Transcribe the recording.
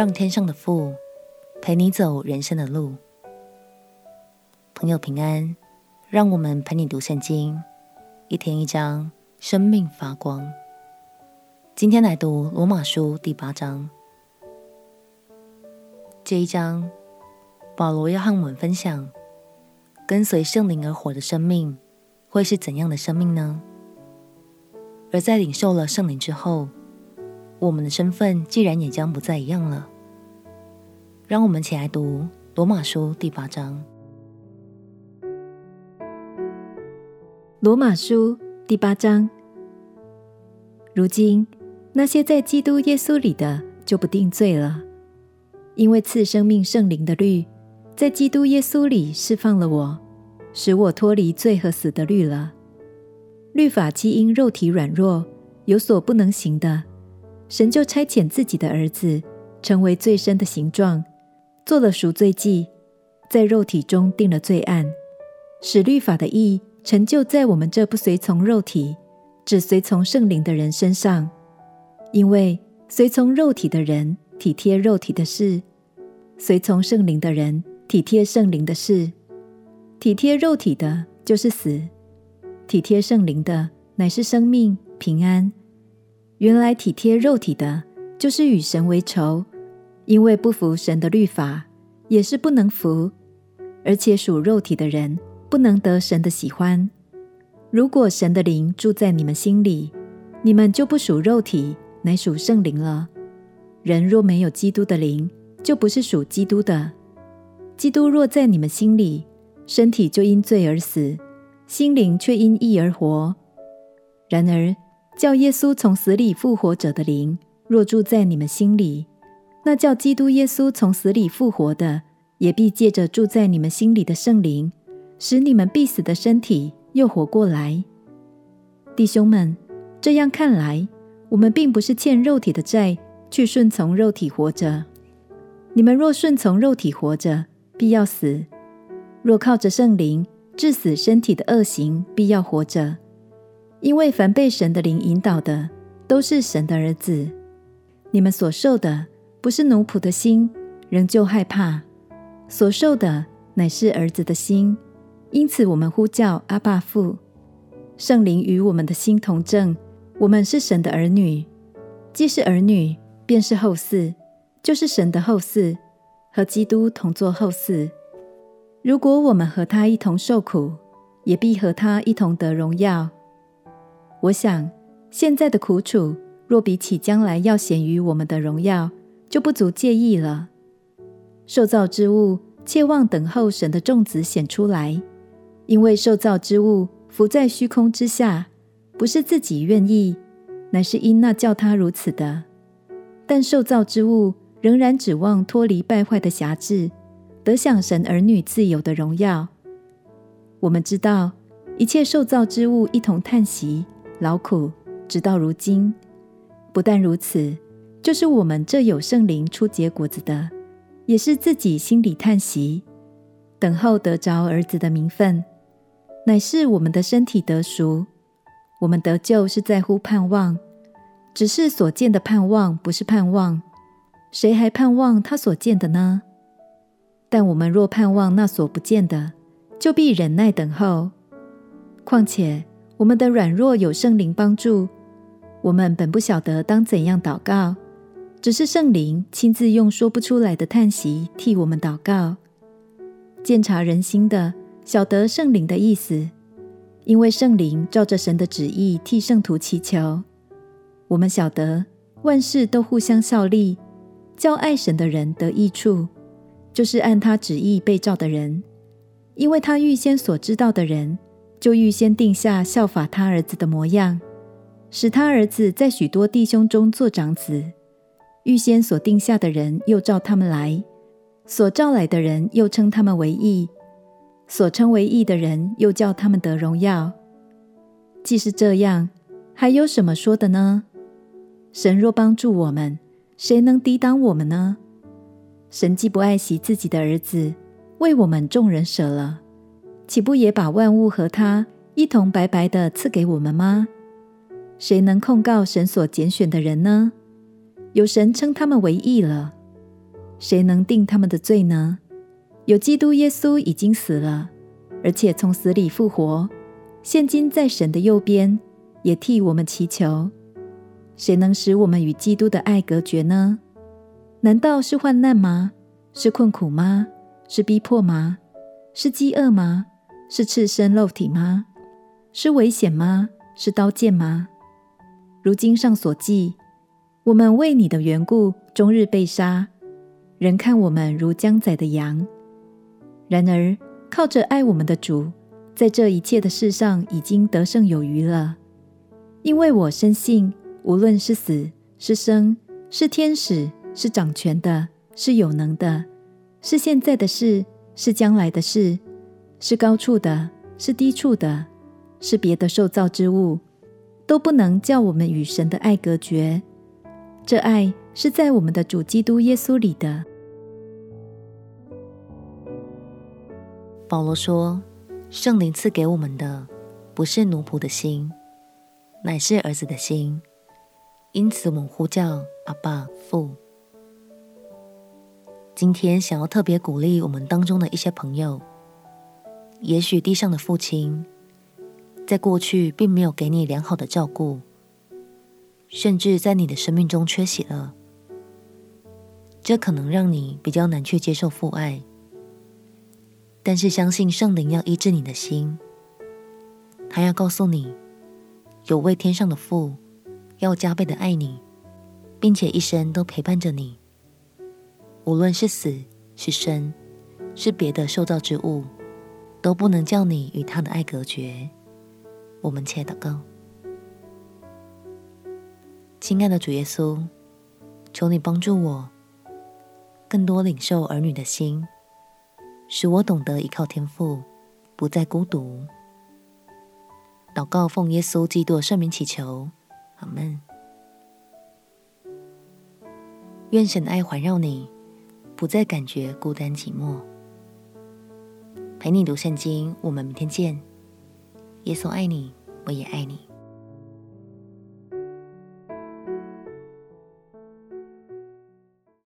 让天上的父陪你走人生的路。朋友平安，让我们陪你读圣经，一天一章，生命发光。今天来读罗马书第八章。这一章，保罗要和我们分享，跟随圣灵而活的生命会是怎样的生命呢？而在领受了圣灵之后，我们的身份既然也将不再一样了，让我们一起来读罗马书第八章。罗马书第八章。如今那些在基督耶稣里的就不定罪了，因为赐生命圣灵的律在基督耶稣里释放了我，使我脱离罪和死的律了。律法既因肉体软弱有所不能行的。神就差遣自己的儿子，成为最深的形状，做了赎罪祭，在肉体中定了罪案，使律法的义成就在我们这不随从肉体，只随从圣灵的人身上。因为随从肉体的人体贴肉体的事，随从圣灵的人体贴圣灵的事。体贴肉体的，就是死；体贴圣灵的，乃是生命平安。原来体贴肉体的，就是与神为仇，因为不服神的律法，也是不能服；而且属肉体的人，不能得神的喜欢。如果神的灵住在你们心里，你们就不属肉体，乃属圣灵了。人若没有基督的灵，就不是属基督的。基督若在你们心里，身体就因罪而死，心灵却因义而活。然而，叫耶稣从死里复活者的灵，若住在你们心里，那叫基督耶稣从死里复活的，也必借着住在你们心里的圣灵，使你们必死的身体又活过来。弟兄们，这样看来，我们并不是欠肉体的债，去顺从肉体活着。你们若顺从肉体活着，必要死；若靠着圣灵致死身体的恶行，必要活着。因为凡被神的灵引导的，都是神的儿子。你们所受的不是奴仆的心，仍旧害怕；所受的乃是儿子的心。因此，我们呼叫阿爸父。圣灵与我们的心同证，我们是神的儿女。既是儿女，便是后嗣，就是神的后嗣，和基督同作后嗣。如果我们和他一同受苦，也必和他一同得荣耀。我想，现在的苦楚，若比起将来要显于我们的荣耀，就不足介意了。受造之物切望等候神的众子显出来，因为受造之物伏在虚空之下，不是自己愿意，乃是因那叫他如此的。但受造之物仍然指望脱离败坏的辖制，得享神儿女自由的荣耀。我们知道，一切受造之物一同叹息。劳苦直到如今，不但如此，就是我们这有圣灵初结果子的，也是自己心里叹息，等候得着儿子的名分，乃是我们的身体得赎。我们得救是在乎盼望，只是所见的盼望不是盼望，谁还盼望他所见的呢？但我们若盼望那所不见的，就必忍耐等候。况且。我们的软弱有圣灵帮助，我们本不晓得当怎样祷告，只是圣灵亲自用说不出来的叹息替我们祷告。鉴察人心的，晓得圣灵的意思，因为圣灵照着神的旨意替圣徒祈求。我们晓得万事都互相效力，叫爱神的人得益处，就是按他旨意被召的人，因为他预先所知道的人。就预先定下效法他儿子的模样，使他儿子在许多弟兄中做长子。预先所定下的人，又召他们来；所召来的人，又称他们为义；所称为义的人，又叫他们得荣耀。既是这样，还有什么说的呢？神若帮助我们，谁能抵挡我们呢？神既不爱惜自己的儿子，为我们众人舍了。岂不也把万物和他一同白白的赐给我们吗？谁能控告神所拣选的人呢？有神称他们为义了。谁能定他们的罪呢？有基督耶稣已经死了，而且从死里复活，现今在神的右边，也替我们祈求。谁能使我们与基督的爱隔绝呢？难道是患难吗？是困苦吗？是逼迫吗？是饥饿吗？是赤身露体吗？是危险吗？是刀剑吗？如经上所记，我们为你的缘故，终日被杀，人看我们如将宰的羊。然而靠着爱我们的主，在这一切的事上已经得胜有余了。因为我深信，无论是死是生，是天使，是掌权的，是有能的，是现在的事，是将来的事，是高处的，是低处的，是别的受造之物，都不能叫我们与神的爱隔绝。这爱是在我们的主基督耶稣里的。保罗说：“圣灵赐给我们的，不是奴仆的心，乃是儿子的心。因此，我们呼叫阿爸父。”今天想要特别鼓励我们当中的一些朋友，也许地上的父亲在过去并没有给你良好的照顾，甚至在你的生命中缺席了，这可能让你比较难去接受父爱。但是相信圣灵要医治你的心，他要告诉你，有位天上的父要加倍的爱你，并且一生都陪伴着你。无论是死是生，是别的受造之物，都不能叫你与他的爱隔绝。我们且祷告，亲爱的主耶稣，求你帮助我，更多领受儿女的心。使我懂得依靠天父，不再孤独。祷告奉耶稣基督的圣名祈求，阿门。愿神的爱环绕你，不再感觉孤单寂寞。陪你读圣经，我们明天见。耶稣爱你，我也爱你。